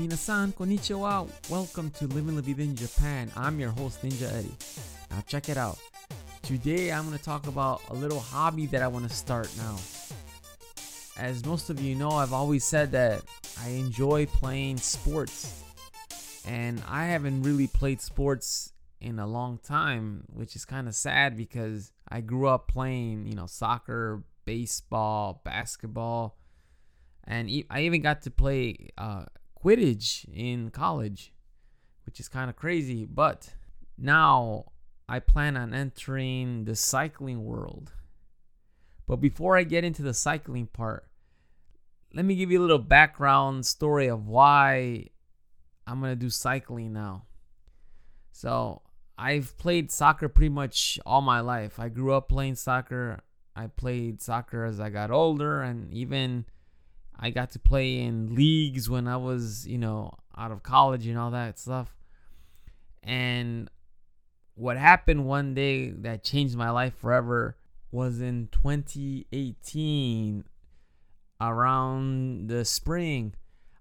Minasan, konnichiwa. Welcome to Living La Vida in Japan. I'm your host, Ninja Eddie. Now, check it out. Today, I'm going to talk about a little hobby that I want to start now. As most of you know, I've always said that I enjoy playing sports. And I haven't really played sports in a long time, which is kind of sad because I grew up playing, you know, soccer, baseball, basketball, and I even got to play uh, Quidditch in college, which is kind of crazy. But now I plan on entering the cycling world. But before I get into the cycling part, let me give you a little background story of why I'm going to do cycling now. So, I've played soccer pretty much all my life. I grew up playing soccer. I played soccer as I got older, and even I got to play in leagues when I was, you know, out of college and all that stuff. And what happened one day that changed my life forever was in 2018 around the spring.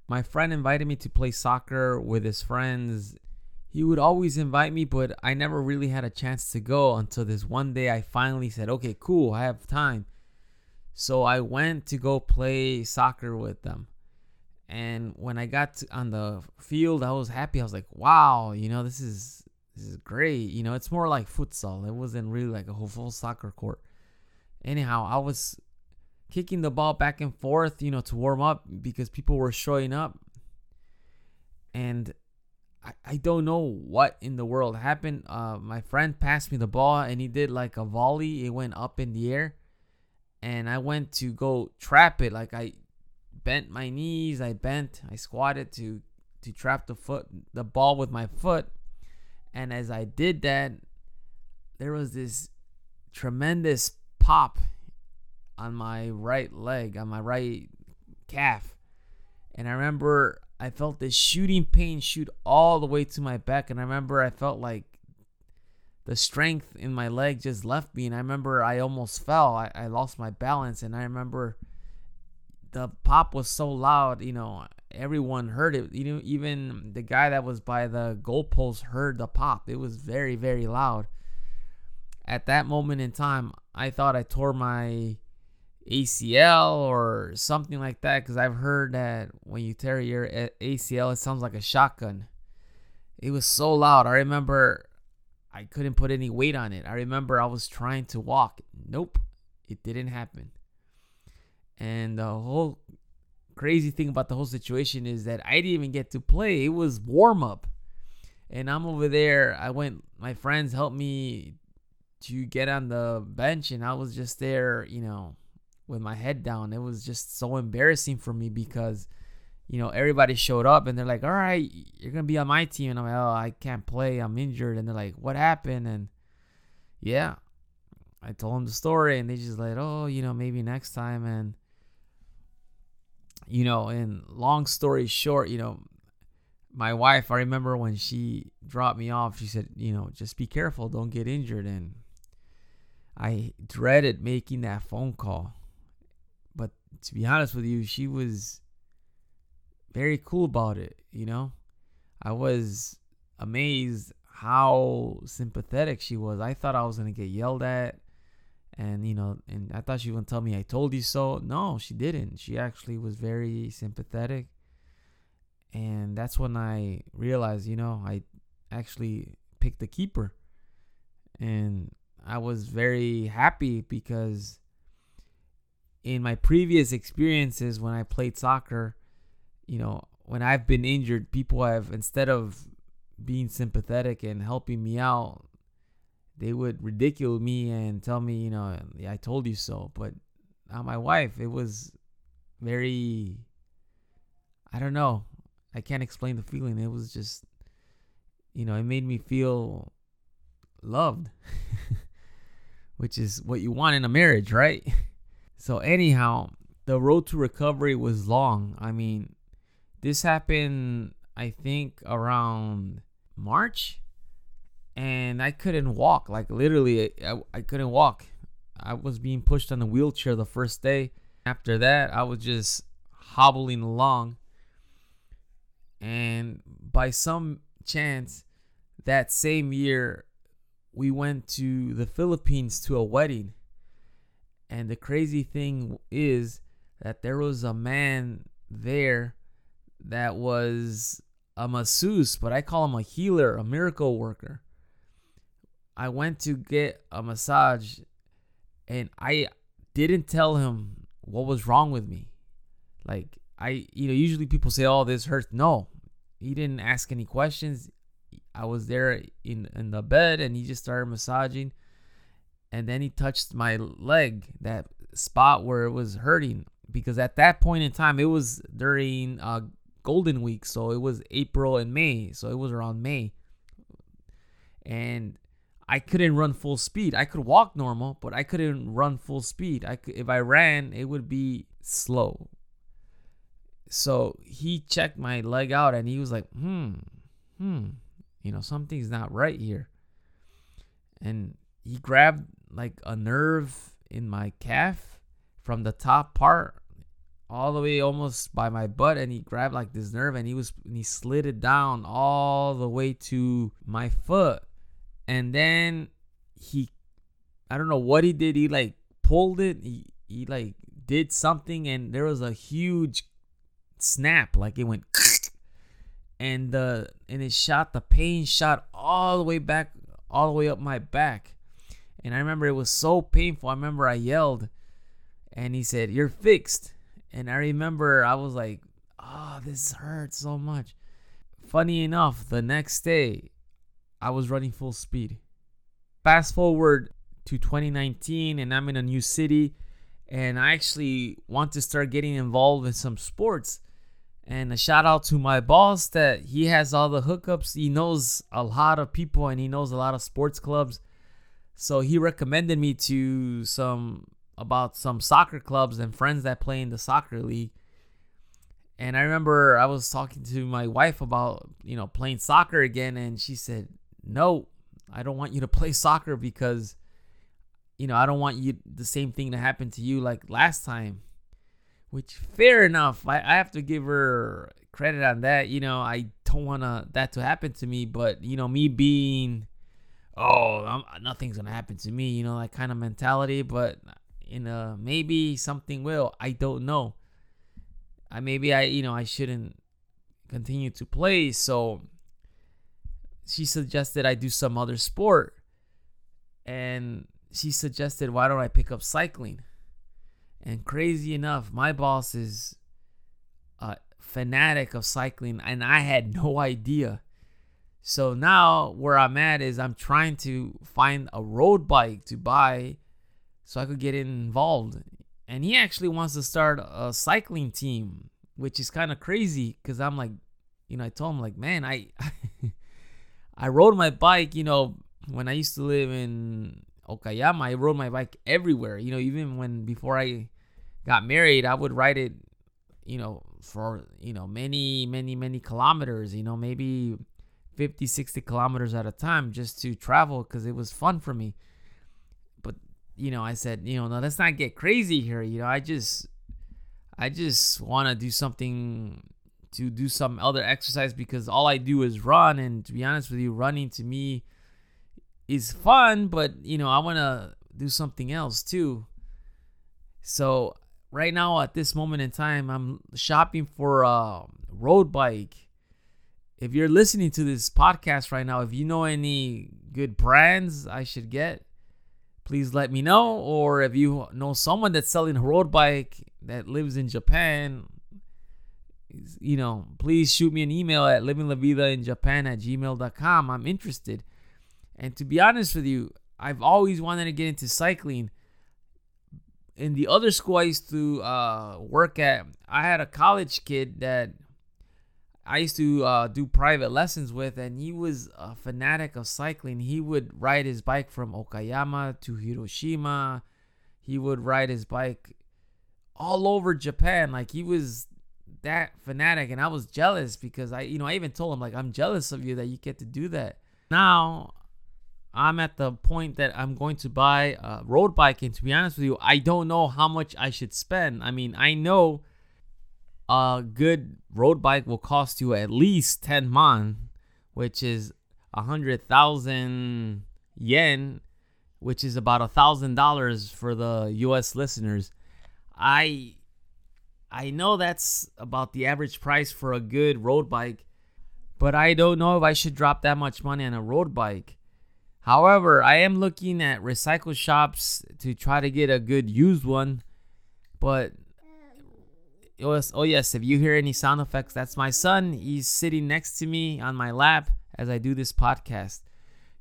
My friend invited me to play soccer with his friends. He would always invite me, but I never really had a chance to go until this one day I finally said, okay, cool, I have time. So I went to go play soccer with them. And when I got to, on the field, I was happy. I was like, wow, you know, this is this is great. You know, it's more like futsal. It wasn't really like a whole full soccer court. Anyhow, I was kicking the ball back and forth, you know, to warm up because people were showing up. And I, I don't know what in the world happened. Uh, my friend passed me the ball and he did like a volley. It went up in the air. And I went to go trap it. Like I bent my knees, I bent, I squatted to to trap the foot the ball with my foot. And as I did that, there was this tremendous pop on my right leg, on my right calf. And I remember I felt this shooting pain shoot all the way to my back. And I remember I felt like the strength in my leg just left me. And I remember I almost fell. I, I lost my balance. And I remember the pop was so loud, you know, everyone heard it. You know, even the guy that was by the goalpost heard the pop. It was very, very loud. At that moment in time, I thought I tore my ACL or something like that because I've heard that when you tear your ACL, it sounds like a shotgun. It was so loud. I remember I couldn't put any weight on it. I remember I was trying to walk. Nope, it didn't happen. And the whole crazy thing about the whole situation is that I didn't even get to play. It was warm up. And I'm over there. I went, my friends helped me to get on the bench, and I was just there, you know, with my head down. It was just so embarrassing for me because, you know, everybody showed up and they're like, all right, you're going to be on my team. And I'm like, oh, I can't play. I'm injured. And they're like, what happened? And yeah, I told them the story and they just like, oh, you know, maybe next time. And, you know, and long story short, you know, my wife, I remember when she dropped me off, she said, you know, just be careful, don't get injured. And I dreaded making that phone call But to be honest with you, she was very cool about it, you know? I was amazed how sympathetic she was. I thought I was going to get yelled at and you know, and I thought she would tell me I told you so. No, she didn't. She actually was very sympathetic. And that's when I realized, you know, I actually picked the keeper. And I was very happy because in my previous experiences when I played soccer, you know, when I've been injured, people have instead of being sympathetic and helping me out, they would ridicule me and tell me, you know, I told you so. But my wife. It was very I don't know. I can't explain the feeling. It was just you know, it made me feel loved. Which is what you want in a marriage, right? So anyhow, the road to recovery was long. I mean, this happened I think around March and I couldn't walk. Like literally I, I couldn't walk. I was being pushed on a wheelchair the first day. After that, I was just hobbling along. And by some chance, that same year, we went to the Philippines to a wedding. And the crazy thing is that there was a man there that was a masseuse, but I call him a healer, a miracle worker. I went to get a massage and I didn't tell him what was wrong with me. Like I you know, usually people say, Oh, this hurts. No. He didn't ask any questions. I was there in, in the bed and he just started massaging. And then he touched my leg, that spot where it was hurting. Because at that point in time, it was during uh, Golden Week. So it was April and May. So it was around May. And I couldn't run full speed. I could walk normal, but I couldn't run full speed. I could, if I ran, it would be slow. So he checked my leg out and he was like, "Hmm, hmm, you know, something's not right here." And he grabbed like a nerve in my calf from the top part all the way almost by my butt and he grabbed like this nerve and he was and he slid it down all the way to my foot. And then he i don't know what he did. He like pulled it. He, he like did something and there was a huge snap. Like it went and the and it shot the pain shot all the way back all the way up my back. And i remember it was so painful. I remember i yelled and he said you're fixed and I remember I was like, oh, this hurts so much. Funny enough, the next day, I was running full speed. Fast forward to 2019, and I'm in a new city, and I actually want to start getting involved in some sports. And a shout out to my boss that he has all the hookups. He knows a lot of people and he knows a lot of sports clubs. So he recommended me to some about some soccer clubs and friends that play in the soccer league. And I remember I was talking to my wife about, you know, playing soccer again and she said, "No, I don't want you to play soccer because you know, I don't want you the same thing to happen to you like last time." Which fair enough. I, I have to give her credit on that. You know, I don't want to that to happen to me, but you know, me being oh, I'm, nothing's gonna happen to me, you know, that kind of mentality. But in a maybe something will. I don't know. I maybe I you know I shouldn't continue to play. So she suggested I do some other sport, and she suggested why don't I pick up cycling? And crazy enough, my boss is a fanatic of cycling, and I had no idea. So now where I'm at is I'm trying to find a road bike to buy so I could get involved. And he actually wants to start a cycling team, which is kind of crazy because I'm like, you know, I told him like, man, I I rode my bike, you know, when I used to live in Okayama, I rode my bike everywhere. You know, even when before I got married, I would ride it, you know, for, you know, many, many, many kilometers, you know, maybe 50, 60 kilometers at a time just to travel because it was fun for me you know, I said, you know, no, let's not get crazy here. You know, I just, I just want to do something to do some other exercise because all I do is run. And to be honest with you, running to me is fun, but you know, I want to do something else too. So right now, at this moment in time, I'm shopping for a road bike. If you're listening to this podcast right now, if you know any good brands I should get, please let me know. Or if you know someone that's selling a road bike that lives in Japan, you know, please shoot me an email at livinglavidainjapan at gmail.com. I'm interested. And to be honest with you, I've always wanted to get into cycling. In the other school I used to uh, work at, I had a college kid that I used to uh, do private lessons with, and he was a fanatic of cycling. He would ride his bike from Okayama to Hiroshima. He would ride his bike all over Japan. Like he was that fanatic, and I was jealous because I, you know, I even told him like, I'm jealous of you that you get to do that. Now, I'm at the point that I'm going to buy a road bike, and to be honest with you, I don't know how much I should spend. I mean, I know a good road bike will cost you at least 10 man, which is a hundred thousand yen, which is about a thousand dollars for the U.S. listeners. I I know that's about the average price for a good road bike, but I don't know if I should drop that much money on a road bike. However, I am looking at recycle shops to try to get a good used one, but Oh, oh yes, if you hear any sound effects, that's my son. He's sitting next to me on my lap as I do this podcast.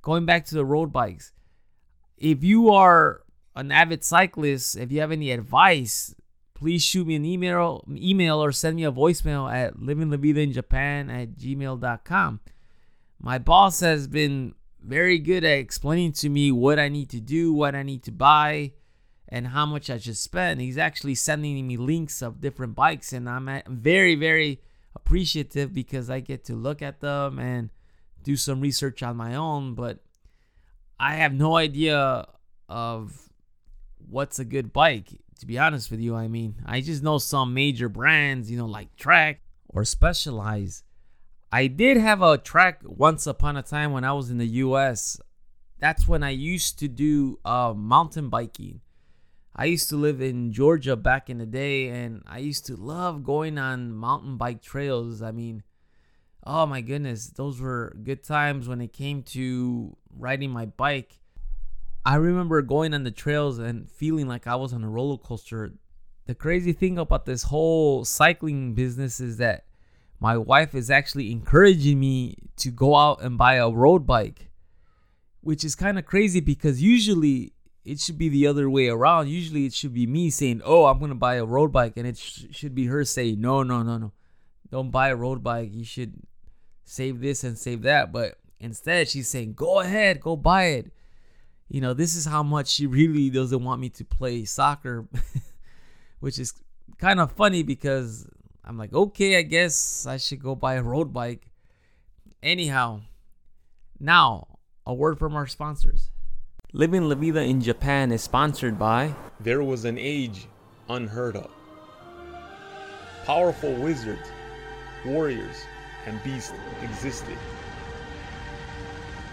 Going back to the road bikes, if you are an avid cyclist, if you have any advice, please shoot me an email, email or send me a voicemail at livinglavidainjapan at gmail.com. My boss has been very good at explaining to me what I need to do, what I need to buy, and how much I should spend. He's actually sending me links of different bikes, and I'm very, very appreciative because I get to look at them and do some research on my own. But I have no idea of what's a good bike. To be honest with you, I mean, I just know some major brands, you know, like Trek or Specialized. I did have a Trek once upon a time when I was in the US. That's when I used to do uh, mountain biking. I used to live in Georgia back in the day, and I used to love going on mountain bike trails. I mean, oh my goodness, those were good times when it came to riding my bike. I remember going on the trails and feeling like I was on a roller coaster. The crazy thing about this whole cycling business is that my wife is actually encouraging me to go out and buy a road bike, which is kind of crazy because usually it should be the other way around. Usually it should be me saying, "Oh, I'm going to buy a road bike," and it sh- should be her saying, "No, no, no, no. Don't buy a road bike. You should save this and save that." But instead, she's saying, "Go ahead, go buy it." You know, this is how much she really doesn't want me to play soccer, which is kind of funny because I'm like, okay, I guess I should go buy a road bike. Anyhow, now a word from our sponsors. Living La Vida in Japan is sponsored by. There was an age unheard of. Powerful wizards, warriors, and beasts existed.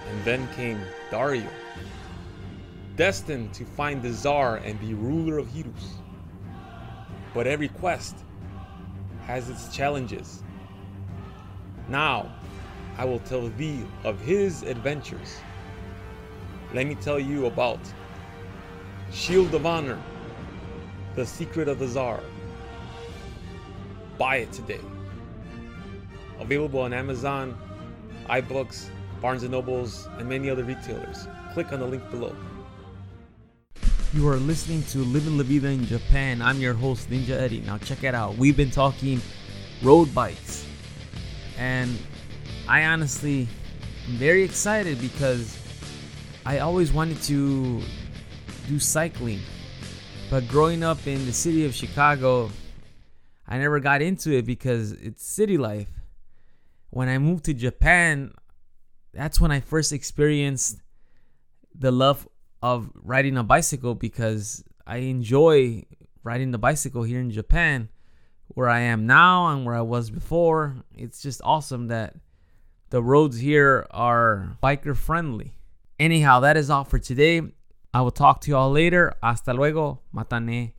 And then came Dario, destined to find the Tsar and be ruler of Hirus. But every quest has its challenges. Now, I will tell thee of his adventures. Let me tell you about Shield of Honor, The Secret of the Tsar. Buy it today. Available on Amazon, iBooks, Barnes & Nobles, and many other retailers. Click on the link below. You are listening to Living La Vida in Japan. I'm your host, Ninja Eddie. Now, check it out. We've been talking road bikes. And I honestly am very excited because I always wanted to do cycling. But growing up in the city of Chicago, I never got into it because it's city life. When I moved to Japan, that's when I first experienced the love of riding a bicycle because I enjoy riding the bicycle here in Japan, where I am now and where I was before. It's just awesome that the roads here are biker friendly. Anyhow, that is all for today. I will talk to you all later. Hasta luego. Matane.